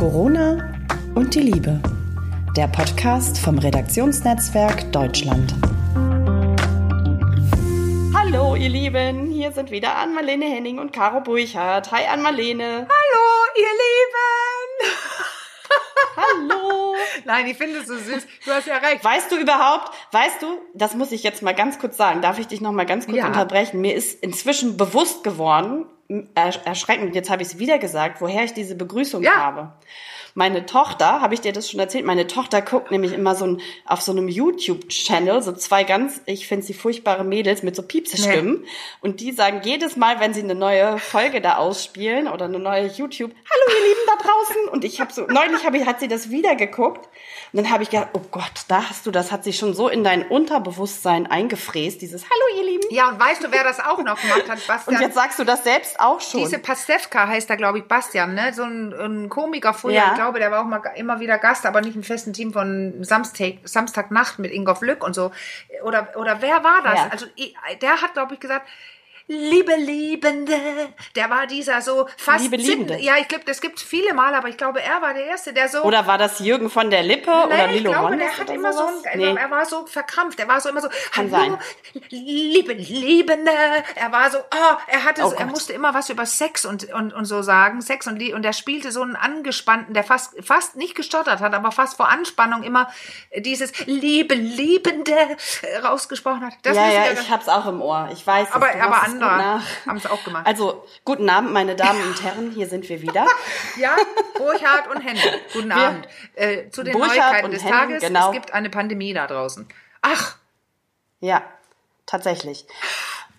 Corona und die Liebe. Der Podcast vom Redaktionsnetzwerk Deutschland. Hallo, ihr Lieben. Hier sind wieder Ann-Marlene Henning und Caro Burchardt. Hi, Ann-Marlene. Hallo, ihr Lieben! Hallo. Nein, ich finde es so süß. Du hast ja recht. Weißt du überhaupt, weißt du, das muss ich jetzt mal ganz kurz sagen, darf ich dich noch mal ganz kurz Ja. unterbrechen? Mir ist inzwischen bewusst geworden, erschreckend, jetzt habe ich es wieder gesagt, woher ich diese Begrüßung Ja. habe. Meine Tochter, habe ich dir das schon erzählt, meine Tochter guckt nämlich immer so ein, auf so einem YouTube-Channel, so zwei ganz, ich finde sie furchtbare Mädels mit so Piepsestimmen. Und die sagen jedes Mal, wenn sie eine neue Folge da ausspielen oder eine neue YouTube, hallo ihr Lieben da draußen. Und ich habe so, neulich hab ich, hat sie das wieder geguckt. Und dann habe ich gedacht, oh Gott, da hast du, das hat sich schon so in dein Unterbewusstsein eingefräst, dieses Hallo ihr Lieben. Ja, und weißt du, wer das auch noch gemacht hat? Bastian. Und jetzt sagst du das selbst auch schon. Diese Pastewka heißt da, glaube ich, Bastian, ne? So ein, ein Komiker früher. Ja. Ich glaube, der war auch mal immer wieder Gast, aber nicht im festen Team von Samstag, Samstagnacht mit Ingolf Lück und so. Oder, oder wer war das? Ja. Also, der hat, glaube ich, gesagt, Liebe Liebende, der war dieser so fast Liebe Liebende. Ja, ich glaube, das gibt viele Mal, aber ich glaube, er war der Erste, der so oder war das Jürgen von der Lippe oder Nein, ich Lilo glaube, Wanders der hat immer so sowas? ein, Nee. er war so verkrampft, er war so immer so, Kann hallo, liebe, liebende, er war so, oh, er hatte, Oh so, er musste immer was über Sex und, und, und so sagen, Sex und Liebe, und er spielte so einen angespannten, der fast, fast nicht gestottert hat, aber fast vor Anspannung immer dieses liebe, liebende rausgesprochen hat. Das ja, ja, ich hab's auch im Ohr. Ich weiß es. aber, aber machst nach. haben es auch gemacht. Also, guten Abend, meine Damen und Herren, hier sind wir wieder. ja, Burchard und Henning, guten Abend. Äh, zu den Burchard Neuigkeiten des Henning, Tages, genau. es gibt eine Pandemie da draußen. Ach, Ja, tatsächlich.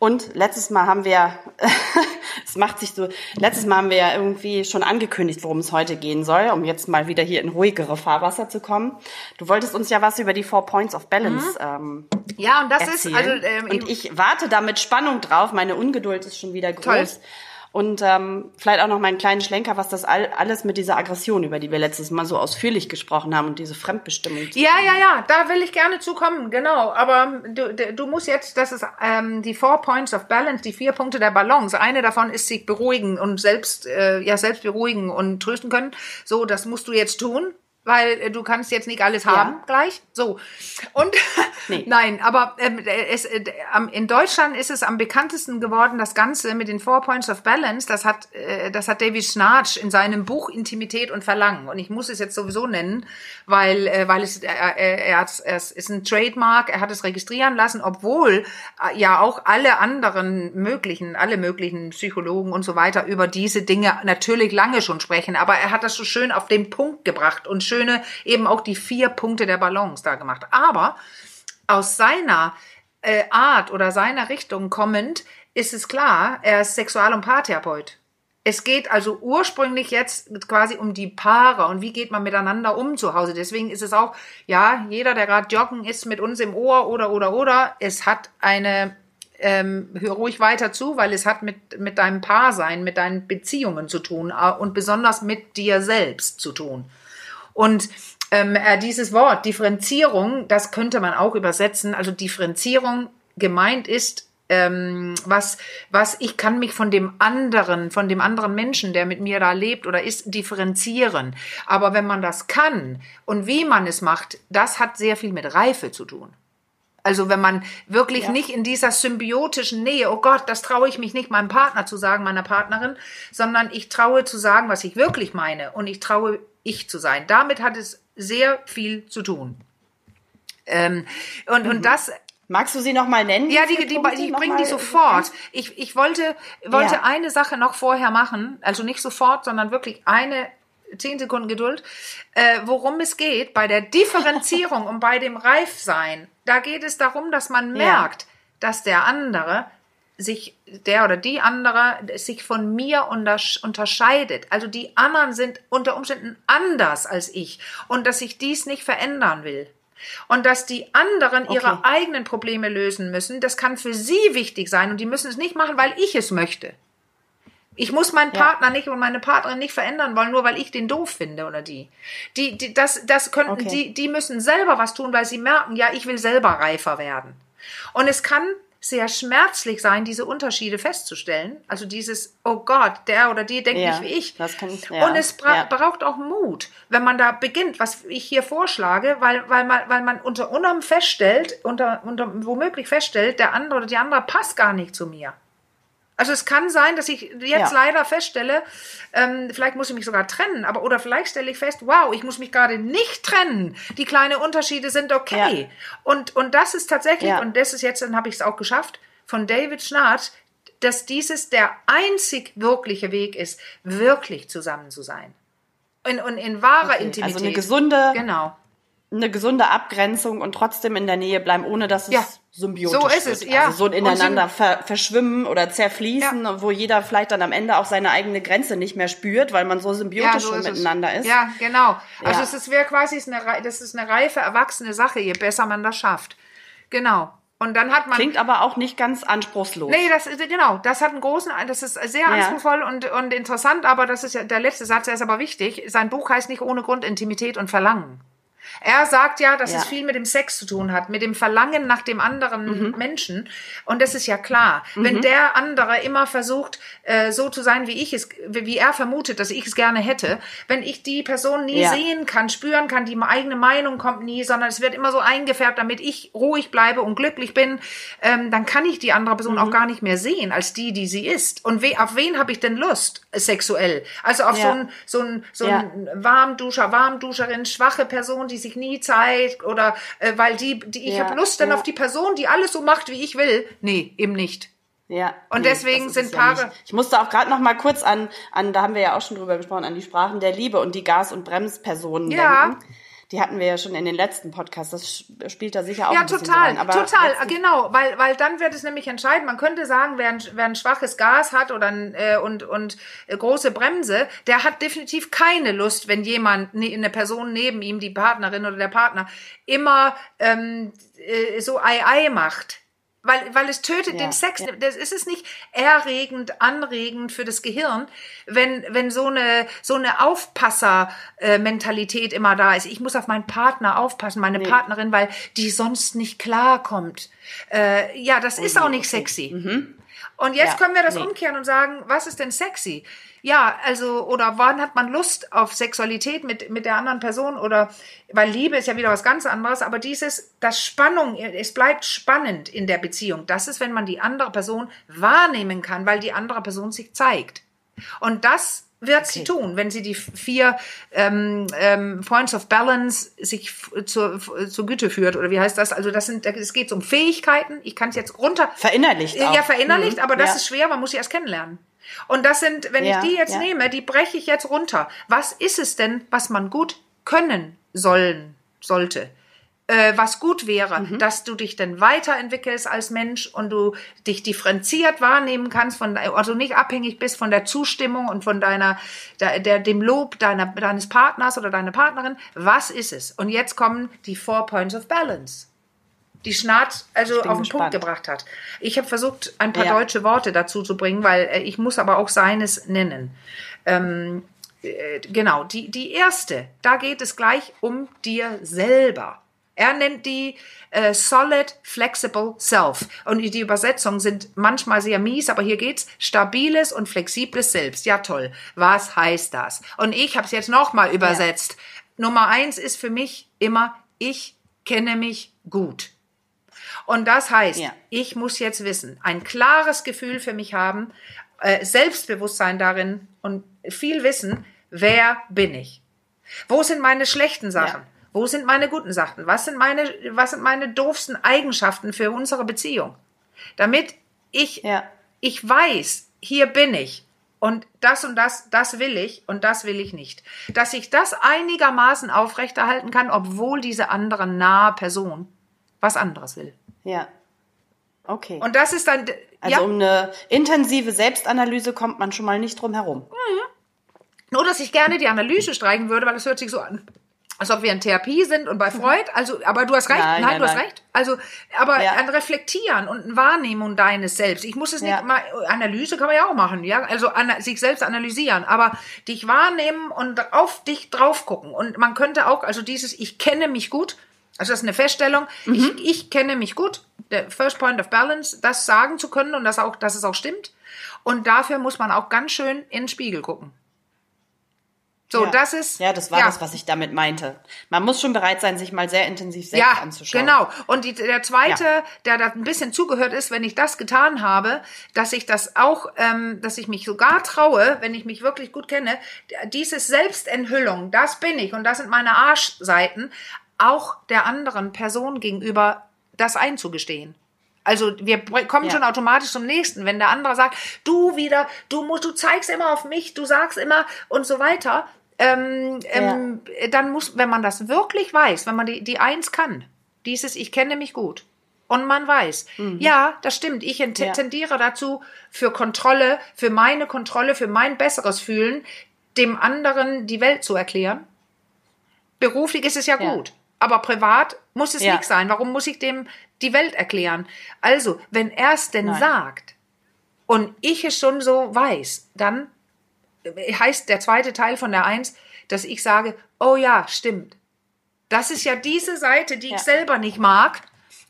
Und letztes Mal haben wir, es macht sich so, letztes Mal haben wir ja irgendwie schon angekündigt, worum es heute gehen soll, um jetzt mal wieder hier in ruhigere Fahrwasser zu kommen. Du wolltest uns ja was über die Four Points of Balance ähm, ja, und das erzählen. ist, also, ähm, und ich warte da mit Spannung drauf. Meine Ungeduld ist schon wieder groß. Toll. Und ähm, vielleicht auch noch meinen kleinen Schlenker, was das all, alles mit dieser Aggression, über die wir letztes Mal so ausführlich gesprochen haben und diese Fremdbestimmung. Ja, ja, ja, da will ich gerne zukommen, genau. Aber du, du du musst jetzt, das ist ähm, die Four Points of Balance, die vier Punkte der Balance. Eine davon ist sich beruhigen und selbst, äh, ja, selbst beruhigen und trösten können. So, das musst du jetzt tun. Weil äh, du kannst jetzt nicht alles haben gleich. So. Und Nee. nein, aber ähm, es, äh, in Deutschland ist es am bekanntesten geworden, das Ganze mit den Four Points of Balance. Das hat, äh, das hat David Schnarch in seinem Buch Intimität und Verlangen. Und ich muss es jetzt sowieso nennen, weil, äh, weil es, er, er, er, hat, es ist ein Trademark, er hat es registrieren lassen, obwohl äh, ja auch alle anderen möglichen, alle möglichen Psychologen und so weiter über diese Dinge natürlich lange schon sprechen. Aber er hat das so schön auf den Punkt gebracht und schöne eben auch die vier Punkte der Balance da gemacht. Aber aus seiner äh, Art oder seiner Richtung kommend ist es klar, er ist Sexual- und Paartherapeut. Es geht also ursprünglich jetzt quasi um die Paare und wie geht man miteinander um zu Hause. Deswegen ist es auch, ja, jeder, der gerade joggen ist mit uns im Ohr oder, oder, oder, es hat eine, ähm, hör ruhig weiter zu, weil es hat mit, mit deinem Paarsein, mit deinen Beziehungen zu tun äh, und besonders mit dir selbst zu tun. Und ähm, äh, dieses Wort Differenzierung, das könnte man auch übersetzen. Also Differenzierung gemeint ist, ähm, was, was ich kann mich von dem anderen, von dem anderen Menschen, der mit mir da lebt oder ist, differenzieren. Aber wenn man das kann und wie man es macht, das hat sehr viel mit Reife zu tun. Also wenn man wirklich nicht in dieser symbiotischen Nähe, oh Gott, das traue ich mich nicht meinem Partner zu sagen, meiner Partnerin, sondern ich traue zu sagen, was ich wirklich meine und ich traue ich zu sein. Damit hat es sehr viel zu tun. Ähm, und, und das Magst du sie noch mal nennen? ja, die, die, die noch bringen mal? die sofort. Ich, ich wollte, wollte Ja. eine Sache noch vorher machen, also nicht sofort, sondern wirklich eine zehn Sekunden Geduld, äh, worum es geht bei der Differenzierung und bei dem Reifsein. Da geht es darum, dass man Ja. merkt, dass der andere sich, der oder die andere sich von mir untersch- unterscheidet. Also die anderen sind unter Umständen anders als ich und dass ich dies nicht verändern will. Und dass die anderen ihre Okay. eigenen Probleme lösen müssen, das kann für sie wichtig sein und die müssen es nicht machen, weil ich es möchte. Ich muss meinen Ja. Partner nicht und meine Partnerin nicht verändern wollen, nur weil ich den doof finde oder die. Die, die das, das könnten, Okay. die, die müssen selber was tun, weil sie merken, ja, ich will selber reifer werden. Und es kann sehr schmerzlich sein, diese Unterschiede festzustellen. Also dieses, oh Gott, der oder die denkt Ja, nicht wie ich. das kann ich- ja, Und es bra ja. braucht auch Mut, wenn man da beginnt, was ich hier vorschlage, weil, weil, man, weil man unter anderem feststellt, unter, unter womöglich feststellt, der andere oder die andere passt gar nicht zu mir. Also es kann sein, dass ich jetzt Ja. leider feststelle, ähm, vielleicht muss ich mich sogar trennen, aber oder vielleicht stelle ich fest, wow, ich muss mich gerade nicht trennen. Die kleinen Unterschiede sind okay. Ja. Und, und das ist tatsächlich, Ja. und das ist jetzt, dann habe ich es auch geschafft, von David Schnarch, dass dieses der einzig wirkliche Weg ist, wirklich zusammen zu sein. In, und in wahrer Okay, Intimität. also eine gesunde- Genau. Eine gesunde Abgrenzung und trotzdem in der Nähe bleiben, ohne dass es Ja. symbiotisch So ist wird. es, ja. Also so Und ineinander ver verschwimmen oder zerfließen, wo jeder vielleicht dann am Ende auch seine eigene Grenze nicht mehr spürt, weil man so symbiotisch schon ist es. miteinander ist. Ja, genau. Also Ja. es ist wäre quasi es ist eine, das ist eine reife, erwachsene Sache, je besser man das schafft. Genau. Und dann hat man Klingt aber auch nicht ganz anspruchslos. Nee, das ist genau, das hat einen großen, das ist sehr anspruchsvoll und, und interessant, aber das ist ja der letzte Satz, der ist aber wichtig. Sein Buch heißt nicht ohne Grund Intimität und Verlangen. Er sagt ja, dass Ja. es viel mit dem Sex zu tun hat, mit dem Verlangen nach dem anderen Menschen. Und das ist ja klar. Wenn der andere immer versucht, äh, so zu sein, wie ich es, wie er vermutet, dass ich es gerne hätte, wenn ich die Person nie Ja. sehen kann, spüren kann, die eigene Meinung kommt nie, sondern es wird immer so eingefärbt, damit ich ruhig bleibe und glücklich bin, ähm, dann kann ich die andere Person Mhm. auch gar nicht mehr sehen als die, die sie ist. Und we auf wen habe ich denn Lust sexuell? Also auf so Ja. ein so ein so ein Warmduscher, Warmduscherin, schwache Person, die sich nie zeigt oder äh, weil die, die ich Ja, habe Lust dann ja. auf die Person, die alles so macht, wie ich will. Nee, eben nicht. Ja. Und deswegen das ist sind ja Paare- nicht. Ich musste auch gerade noch mal kurz an, an, da haben wir ja auch schon drüber gesprochen, an die Sprachen der Liebe und die Gas- und Bremspersonen Ja. denken. Die hatten wir ja schon in den letzten Podcasts. Das spielt da sicher auch Ja, ein bisschen total, rein. Aber total, jetzt- genau, weil, weil dann wird es nämlich entscheidend. Man könnte sagen, wer ein, wer ein schwaches Gas hat oder ein, äh, und, und äh, große Bremse, der hat definitiv keine Lust, wenn jemand, ne, eine Person neben ihm, die Partnerin oder der Partner, immer ähm, äh, so Ei-Ei macht. Weil, weil es tötet Ja, den Sex. ja. Das ist es nicht erregend, anregend für das Gehirn, wenn, wenn so eine, so eine Aufpasser-Mentalität immer da ist. Ich muss auf meinen Partner aufpassen, meine Partnerin, weil die sonst nicht klarkommt. Äh, ja, das ist auch nicht sexy. Und jetzt Ja, können wir das nee. umkehren und sagen, was ist denn sexy? Ja, also, oder wann hat man Lust auf Sexualität mit, mit der anderen Person? Oder, weil Liebe ist ja wieder was ganz anderes, aber dieses, das Spannung, es bleibt spannend in der Beziehung. Das ist, wenn man die andere Person wahrnehmen kann, weil die andere Person sich zeigt. Und das wird sie tun, wenn sie die vier ähm, ähm, Points of Balance sich zur, zur Güte führt. Oder wie heißt das? Also das sind, es geht um Fähigkeiten. Ich kann es jetzt runter. Verinnerlicht auch. Ja, verinnerlicht, Mhm. aber das Ja. ist schwer, man muss sie erst kennenlernen. Und das sind, wenn Ja, ich die jetzt ja. nehme, die breche ich jetzt runter. Was ist es denn, was man gut können sollen, sollte? Äh, was gut wäre, Mhm. dass du dich dann weiterentwickelst als Mensch und du dich differenziert wahrnehmen kannst, von, also nicht abhängig bist von der Zustimmung und von deiner, der, der, dem Lob deiner, deines Partners oder deiner Partnerin. Was ist es? Und jetzt kommen die Four Points of Balance die Schnarrt also auf den gespannt. Punkt gebracht hat. Ich habe versucht, ein paar Ja. deutsche Worte dazu zu bringen, weil äh, ich muss aber auch seines nennen. Ähm, äh, genau, die, die erste, da geht es gleich um dir selber. Er nennt die äh, Solid Flexible Self. Und die Übersetzungen sind manchmal sehr mies, aber hier geht's stabiles und flexibles Selbst. Ja, toll. Was heißt das? Und ich habe es jetzt nochmal übersetzt. Nummer eins ist für mich immer, ich kenne mich gut. Und das heißt, Ja. ich muss jetzt wissen, ein klares Gefühl für mich haben, äh, Selbstbewusstsein darin und viel wissen, wer bin ich? Wo sind meine schlechten Sachen? Ja. Wo sind meine guten Sachen? Was sind meine, was sind meine doofsten Eigenschaften für unsere Beziehung? Damit ich, Ja. ich weiß, hier bin ich. Und das und das, das will ich und das will ich nicht. Dass ich das einigermaßen aufrechterhalten kann, obwohl diese andere nahe Person was anderes will. Ja. Okay. Und das ist dann, also ja, um eine intensive Selbstanalyse kommt man schon mal nicht drum herum. nur dass ich gerne die Analyse streichen würde, weil es hört sich so an, als ob wir in Therapie sind und bei Freud. Also, aber du hast recht. Nein, Nein, nein, du hast nein. recht. Also, aber Ja. ein Reflektieren und ein Wahrnehmung deines Selbst. Ich muss es Ja. nicht mal, Analyse kann man ja auch machen, ja. Also, ana, sich selbst analysieren, aber dich wahrnehmen und auf dich drauf gucken. Und man könnte auch, also dieses, ich kenne mich gut, Also das ist eine Feststellung. Ich, ich kenne mich gut. Der First Point of Balance, das sagen zu können und das auch, dass es auch stimmt. Und dafür muss man auch ganz schön in den Spiegel gucken. So, ja. das ist. Ja, das war das, was ich damit meinte. Man muss schon bereit sein, sich mal sehr intensiv selbst ja, anzuschauen. Genau. Und die, der zweite, Ja. der da ein bisschen zugehört ist, wenn ich das getan habe, dass ich das auch, ähm, dass ich mich sogar traue, wenn ich mich wirklich gut kenne, dieses Selbstenthüllung, das bin ich und das sind meine Arschseiten, auch der anderen Person gegenüber das einzugestehen. Also wir kommen Ja. schon automatisch zum nächsten. Wenn der andere sagt, du wieder, du musst, du zeigst immer auf mich, du sagst immer und so weiter, ähm, ähm, dann muss, wenn man das wirklich weiß, wenn man die, die eins kann, dieses Ich kenne mich gut. Und man weiß, ja, das stimmt. Ich Mhm. Ja. tendiere dazu, für Kontrolle, für meine Kontrolle, für mein besseres Fühlen, dem anderen die Welt zu erklären. Beruflich ist es ja Ja. gut, aber privat muss es Ja. nicht sein. Warum muss ich dem die Welt erklären? Also, wenn er es denn Nein. sagt und ich es schon so weiß, dann heißt der zweite Teil von der Eins, dass ich sage, oh ja, stimmt. Das ist ja diese Seite, die Ja. ich selber nicht mag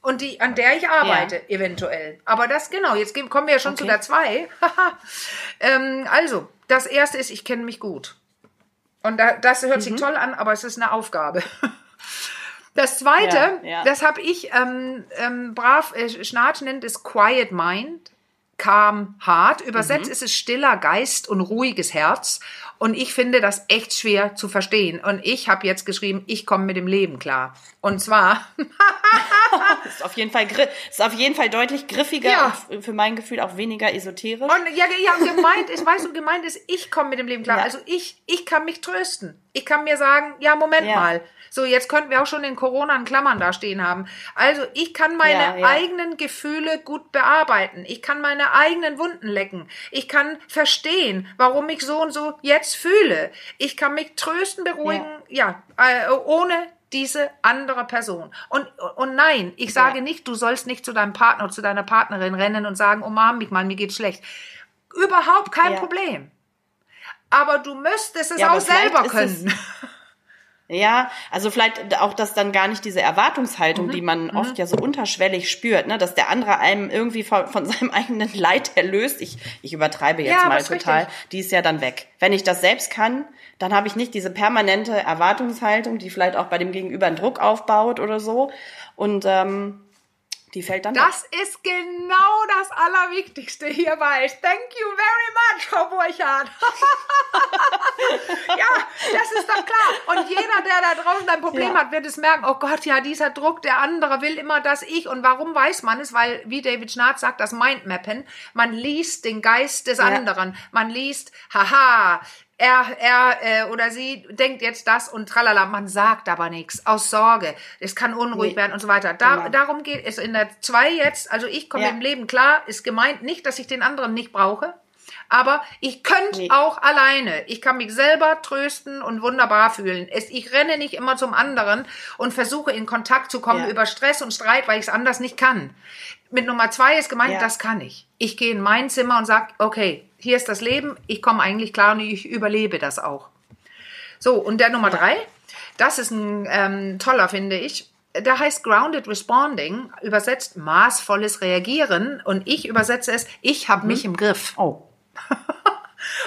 und die, an der ich arbeite, eventuell. Aber das, genau, jetzt kommen wir ja schon zu Okay. der zwei. ähm, also, das erste ist, ich kenne mich gut. Und da, das hört Mhm. sich toll an, aber es ist eine Aufgabe. Das zweite, Ja, ja. das habe ich ähm, ähm, brav, äh, Schnarch nennt es Quiet Mind, calm heart. Übersetzt Mhm. ist es stiller Geist und ruhiges Herz. Und ich finde das echt schwer zu verstehen. Und ich habe jetzt geschrieben, ich komme mit dem Leben klar. Und zwar, Ist auf jeden Fall, ist auf jeden Fall deutlich griffiger Ja. und für mein Gefühl auch weniger esoterisch. Und ja, ja gemeint ist, weißt du, gemeint ist, ich komme mit dem Leben klar. Ja. Also ich, ich kann mich trösten. Ich kann mir sagen, ja, Moment Ja. mal. So, jetzt könnten wir auch schon in Corona in Klammern da stehen haben. Also ich kann meine Ja, ja. eigenen Gefühle gut bearbeiten. Ich kann meine eigenen Wunden lecken. Ich kann verstehen, warum ich so und so jetzt fühle. Ich kann mich trösten, beruhigen, ja, äh, ohne diese andere Person. Und, und nein, ich sage Ja. nicht, du sollst nicht zu deinem Partner oder zu deiner Partnerin rennen und sagen, umarm mich mal, mir geht's schlecht. Überhaupt kein Ja. Problem. Aber du müsstest es Ja, auch selber es- können. Ja, also vielleicht auch, dass dann gar nicht diese Erwartungshaltung, Mhm. die man oft ja so unterschwellig spürt, ne, dass der andere einem irgendwie von, von seinem eigenen Leid erlöst. Ich, ich übertreibe jetzt Ja, mal total. richtig. Die ist ja dann weg. Wenn ich das selbst kann, dann habe ich nicht diese permanente Erwartungshaltung, die vielleicht auch bei dem Gegenüber einen Druck aufbaut oder so. Und ähm, die fällt dann weg. Das ist genau das Allerwichtigste hierbei. Thank you very much, Frau Burchardt. ja, das ist doch klar. Und jeder, der da draußen ein Problem Ja. hat, wird es merken, oh Gott, ja, dieser Druck, der andere will immer, dass ich. Und warum weiß man es? Weil, wie David Schnarz sagt, das Mindmappen, man liest den Geist des anderen. Man liest, haha, er, er äh, oder sie denkt jetzt das und tralala. Man sagt aber nichts aus Sorge. Es kann unruhig Nee. werden und so weiter. Da, Genau. Darum geht es in der zwei jetzt. Also ich komme Ja. im Leben klar. Ist gemeint nicht, dass ich den anderen nicht brauche. Aber ich könnte Nee. auch alleine. Ich kann mich selber trösten und wunderbar fühlen. Es, ich renne nicht immer zum anderen und versuche in Kontakt zu kommen Ja. über Stress und Streit, weil ich es anders nicht kann. Mit Nummer zwei ist gemeint, Ja. das kann ich. Ich gehe in mein Zimmer und sage, okay, hier ist das Leben, ich komme eigentlich klar und ich überlebe das auch. So, und der Nummer drei, das ist ein ähm, toller, finde ich. Der heißt Grounded Responding, übersetzt maßvolles Reagieren. Und ich übersetze es, ich habe mich im Griff. Oh.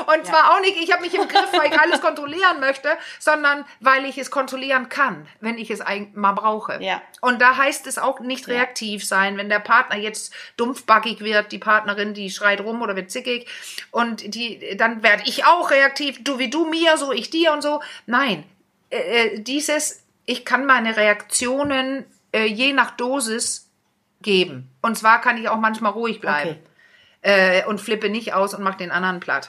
Und zwar auch nicht, ich habe mich im Griff, weil ich alles kontrollieren möchte, sondern weil ich es kontrollieren kann, wenn ich es mal brauche. Ja. Und da heißt es auch nicht reaktiv sein, wenn der Partner jetzt dumpfbackig wird, die Partnerin, die schreit rum oder wird zickig und die, dann werde ich auch reaktiv, du wie du mir, so ich dir und so. Nein, äh, äh, dieses, ich kann meine Reaktionen äh, je nach Dosis geben. Und zwar kann ich auch manchmal ruhig bleiben Okay. Äh, und flippe nicht aus und mache den anderen platt.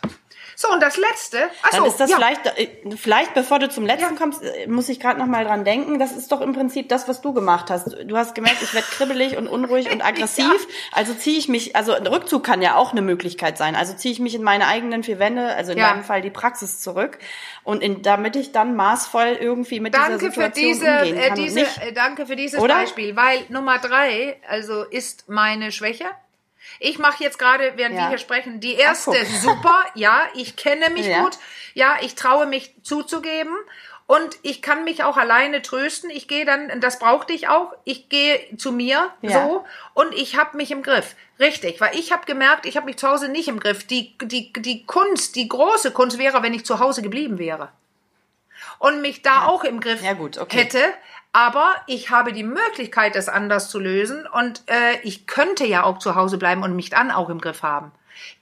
So, und das letzte, achso, Dann ist das ja, vielleicht, äh, vielleicht bevor du zum letzten Ja. kommst, äh, muss ich gerade noch mal dran denken. Das ist doch im Prinzip das, was du gemacht hast. Du hast gemerkt, ich werde kribbelig und unruhig und aggressiv. Also ziehe ich mich, also ein Rückzug kann ja auch eine Möglichkeit sein. Also ziehe ich mich in meine eigenen vier Wände, also in Ja. meinem Fall die Praxis zurück. Und in, damit ich dann maßvoll irgendwie mit dieser danke für Situation diese, umgehen äh, kann. und diese nicht, äh, danke für dieses Oder? Beispiel, weil Nummer drei, also ist meine Schwäche. Ich mache jetzt gerade, während Ja. wir hier sprechen, die erste guck. super. Ja, ich kenne mich Ja. gut. Ja, ich traue mich zuzugeben. Und ich kann mich auch alleine trösten. Ich gehe dann, das brauchte ich auch, ich gehe zu mir Ja. so und ich habe mich im Griff. Richtig, weil ich habe gemerkt, ich habe mich zu Hause nicht im Griff. Die, die, die Kunst, die große Kunst wäre, wenn ich zu Hause geblieben wäre. Und mich da auch im Griff Ja, gut, okay. hätte. Aber ich habe die Möglichkeit, das anders zu lösen. Und äh, ich könnte ja auch zu Hause bleiben und mich dann auch im Griff haben.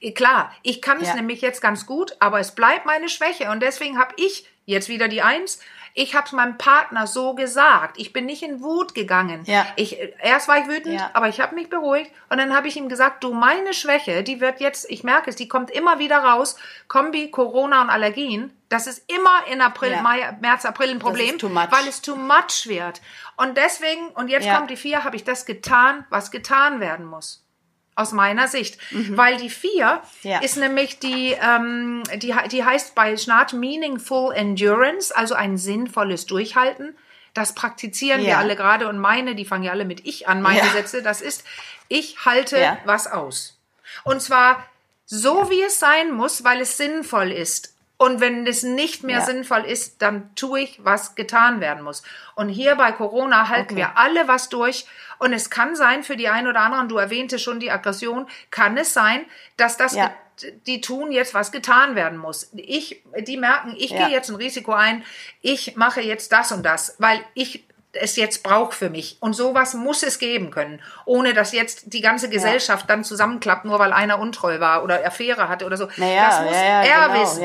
Eh, Klar, ich kann es Ja. nämlich jetzt ganz gut, aber es bleibt meine Schwäche. Und deswegen habe ich jetzt wieder die Eins. Ich habe es meinem Partner so gesagt. Ich bin nicht in Wut gegangen. Ja. Ich, erst war ich wütend, Ja. aber ich habe mich beruhigt und dann habe ich ihm gesagt, du, meine Schwäche, die wird jetzt, ich merke es, die kommt immer wieder raus. Kombi, Corona und Allergien. Das ist immer in April, Ja. Mai, März, April ein Problem, weil es too much wird. Und deswegen, und jetzt kommt die vier, habe ich das getan, was getan werden muss. Aus meiner Sicht. Weil die vier Mhm. Ja. ist nämlich die, ähm, die, die heißt bei Schnarch Meaningful Endurance, also ein sinnvolles Durchhalten. Das praktizieren wir Ja. alle gerade und meine, die fangen ja alle mit ich an, meine Ja. Sätze. Das ist, ich halte was aus. Und zwar so, wie es sein muss, weil es sinnvoll ist. Und wenn es nicht mehr Ja. sinnvoll ist, dann tue ich, was getan werden muss. Und hier bei Corona halten Okay. wir alle was durch. Und es kann sein, für die einen oder anderen, du erwähnte schon die Aggression, kann es sein, dass das, Ja. die tun jetzt, was getan werden muss. Ich, die merken, ich Ja. gehe jetzt ein Risiko ein, ich mache jetzt das und das, weil ich es jetzt brauche für mich. Und sowas muss es geben können, ohne dass jetzt die ganze Gesellschaft dann zusammenklappt, nur weil einer untreu war oder Affäre hatte oder so. Naja, das muss ja, ja, er genau, wissen.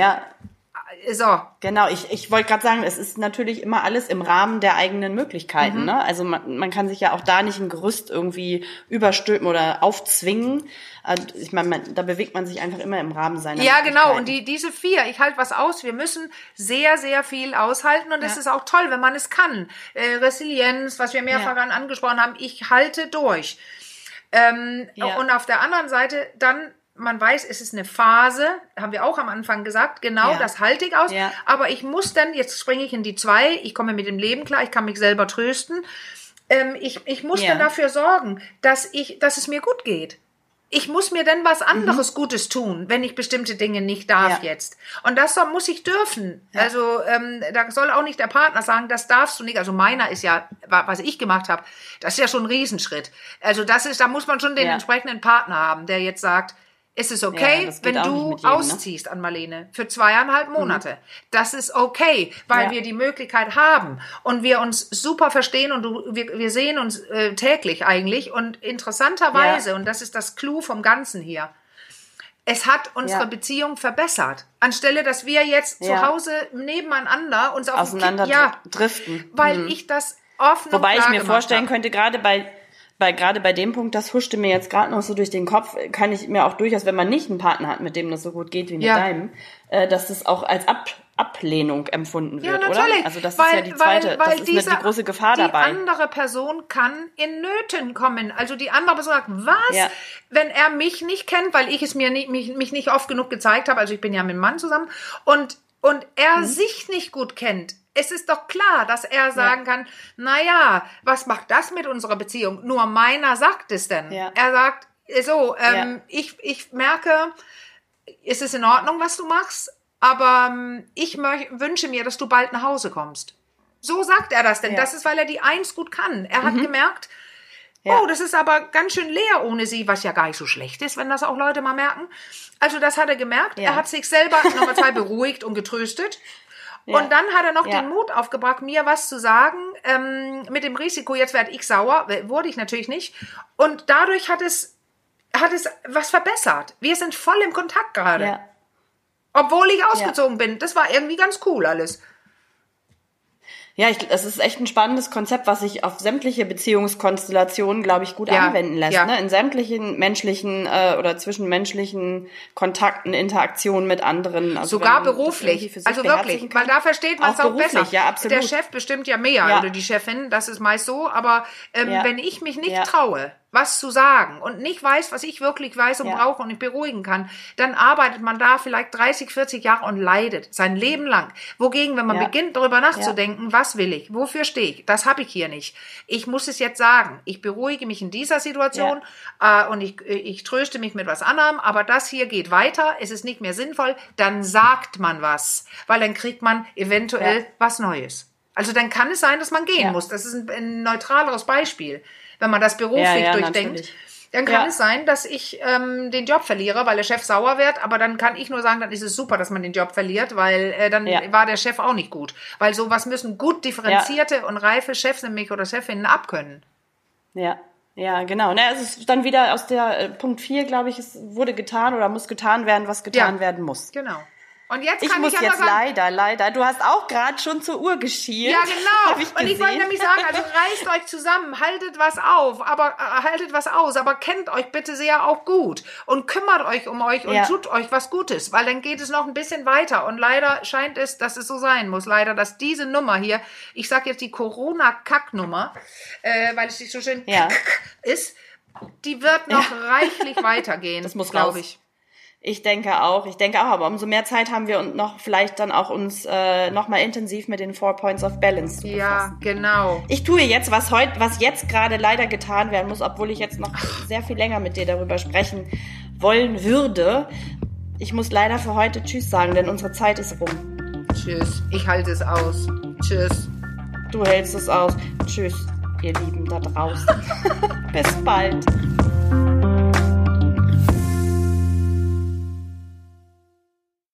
So, Genau, ich, ich wollte gerade sagen, es ist natürlich immer alles im Rahmen der eigenen Möglichkeiten. Ne? Also man, man kann sich ja auch da nicht ein Gerüst irgendwie überstülpen oder aufzwingen. Also ich meine, da bewegt man sich einfach immer im Rahmen seiner Ja, genau. Und die, diese vier, ich halte was aus. Wir müssen sehr, sehr viel aushalten. Und es Ja. ist auch toll, wenn man es kann. Äh, Resilienz, was wir mehrfach Ja. an angesprochen haben. Ich halte durch. Ähm, Ja. Und auf der anderen Seite dann, man weiß, es ist eine Phase, haben wir auch am Anfang gesagt, genau, Ja. das halte ich aus. Ja. Aber ich muss dann, jetzt springe ich in die zwei, ich komme mit dem Leben klar, ich kann mich selber trösten. Ähm, ich, ich muss Ja. dann dafür sorgen, dass ich, dass es mir gut geht. Ich muss mir denn was anderes Gutes tun, wenn ich bestimmte Dinge nicht darf Mhm. Jetzt. Und das soll, muss ich dürfen. Also ähm, da soll auch nicht der Partner sagen, das darfst du nicht. Also meiner ist ja, wa- was ich gemacht habe, das ist ja schon ein Riesenschritt. Also das ist, da muss man schon den entsprechenden Partner haben, der jetzt sagt, ist es okay, Ja, wenn du jedem, ne? ausziehst an Marlene für zweieinhalb Monate. Das ist okay, weil Ja. wir die Möglichkeit haben und wir uns super verstehen und du, wir, wir sehen uns äh, täglich eigentlich und interessanterweise, Ja. und das ist das Clou vom Ganzen hier, es hat unsere Ja. Beziehung verbessert. Anstelle, dass wir jetzt zu Ja. Hause nebeneinander uns auf den auseinander Kick, ja, driften. weil ich das offen Wobei ich mir vorstellen hab. könnte, gerade bei, bei, gerade bei dem Punkt, das huschte mir jetzt gerade noch so durch den Kopf, kann ich mir auch durchaus, wenn man nicht einen Partner hat, mit dem das so gut geht wie mit Ja. deinem, äh, dass das auch als Ab Ablehnung empfunden Ja, wird, natürlich. oder? Also das weil, ist ja die zweite, weil, weil das ist eine, diese, die große Gefahr dabei. Die andere Person kann in Nöten kommen. Also die andere Person sagt, was? Ja. Wenn er mich nicht kennt, weil ich es mir nicht, mich, mich nicht oft genug gezeigt habe, also ich bin ja mit einem Mann zusammen, und, und er Mhm. sich nicht gut kennt. Es ist doch klar, dass er sagen kann, na ja, was macht das mit unserer Beziehung? Nur meiner sagt es denn. Ja. Er sagt, so, ähm, Ja. ich, ich merke, es ist in Ordnung, was du machst, aber ähm, ich wünsche mir, dass du bald nach Hause kommst. So sagt er das denn. Ja. Mhm. Das ist, weil er die Eins gut kann. Er hat gemerkt, Ja. oh, das ist aber ganz schön leer ohne sie, was ja gar nicht so schlecht ist, wenn das auch Leute mal merken. Also das hat er gemerkt. Ja. Er hat sich selber Nummer zwei beruhigt und getröstet. Und dann hat er noch Ja. den Mut aufgebracht, mir was zu sagen, ähm, mit dem Risiko, jetzt werde ich sauer, wurde ich natürlich nicht. Und dadurch hat es, hat es was verbessert. Wir sind voll im Kontakt gerade. ja. Obwohl ich ausgezogen bin. Das war irgendwie ganz cool alles. Ja, ich, das ist echt ein spannendes Konzept, was sich auf sämtliche Beziehungskonstellationen, glaube ich, gut Ja, anwenden lässt. ja. Ne? In sämtlichen menschlichen äh, oder zwischenmenschlichen Kontakten, Interaktionen mit anderen. Also Sogar beruflich. Also wirklich, kann. weil da versteht man es Auch auch, besser. ja, absolut. Der Chef bestimmt ja mehr Ja. oder die Chefin, das ist meist so. Aber ähm, wenn ich mich nicht traue, was zu sagen und nicht weiß, was ich wirklich weiß und Ja. brauche und ich beruhigen kann, dann arbeitet man da vielleicht 30, 40 Jahre und leidet sein Leben lang. Wogegen, wenn man Ja. beginnt, darüber nachzudenken, was will ich, wofür stehe ich, das habe ich hier nicht. Ich muss es jetzt sagen. Ich beruhige mich in dieser Situation äh, und ich, ich tröste mich mit was anderem, aber das hier geht weiter, es ist nicht mehr sinnvoll, dann sagt man was, weil dann kriegt man eventuell Ja. was Neues. Also dann kann es sein, dass man gehen Ja. muss. Das ist ein, ein neutraleres Beispiel. Wenn man das beruflich Ja, ja, durchdenkt, natürlich. dann kann Ja. es sein, dass ich ähm, den Job verliere, weil der Chef sauer wird. Aber dann kann ich nur sagen, dann ist es super, dass man den Job verliert, weil äh, dann war der Chef auch nicht gut. Weil sowas müssen gut differenzierte und reife Chefs nämlich oder Chefinnen abkönnen. Ja, ja, genau. Ne, es ist dann wieder aus der äh, Punkt 4, glaube ich, es wurde getan oder muss getan werden, was getan Ja. werden muss. Genau. Und jetzt Ich kann muss ich jetzt sagen, leider, leider. Du hast auch gerade schon zur Uhr geschielt. Ja, genau. Ich und ich wollte nämlich sagen, also reißt euch zusammen, haltet was auf, aber äh, haltet was aus, aber kennt euch bitte sehr auch gut und kümmert euch um euch und Ja. tut euch was Gutes, weil dann geht es noch ein bisschen weiter und leider scheint es, dass es so sein muss, leider, dass diese Nummer hier, ich sag jetzt die Corona-Kack-Nummer, äh, weil es nicht so schön Ja. ist, die wird noch reichlich weitergehen, Das muss glaube raus. ich. Ich denke auch. Ich denke auch, aber umso mehr Zeit haben wir und noch vielleicht dann auch uns äh, noch mal intensiv mit den Four Points of Balance zu befassen. Ja, genau. Ich tue jetzt, was heute, was jetzt gerade leider getan werden muss, obwohl ich jetzt noch sehr viel länger mit dir darüber sprechen wollen würde. Ich muss leider für heute Tschüss sagen, denn unsere Zeit ist rum. Tschüss. Ich halte es aus. Tschüss. Du hältst es aus. Tschüss, ihr Lieben da draußen. Bis bald.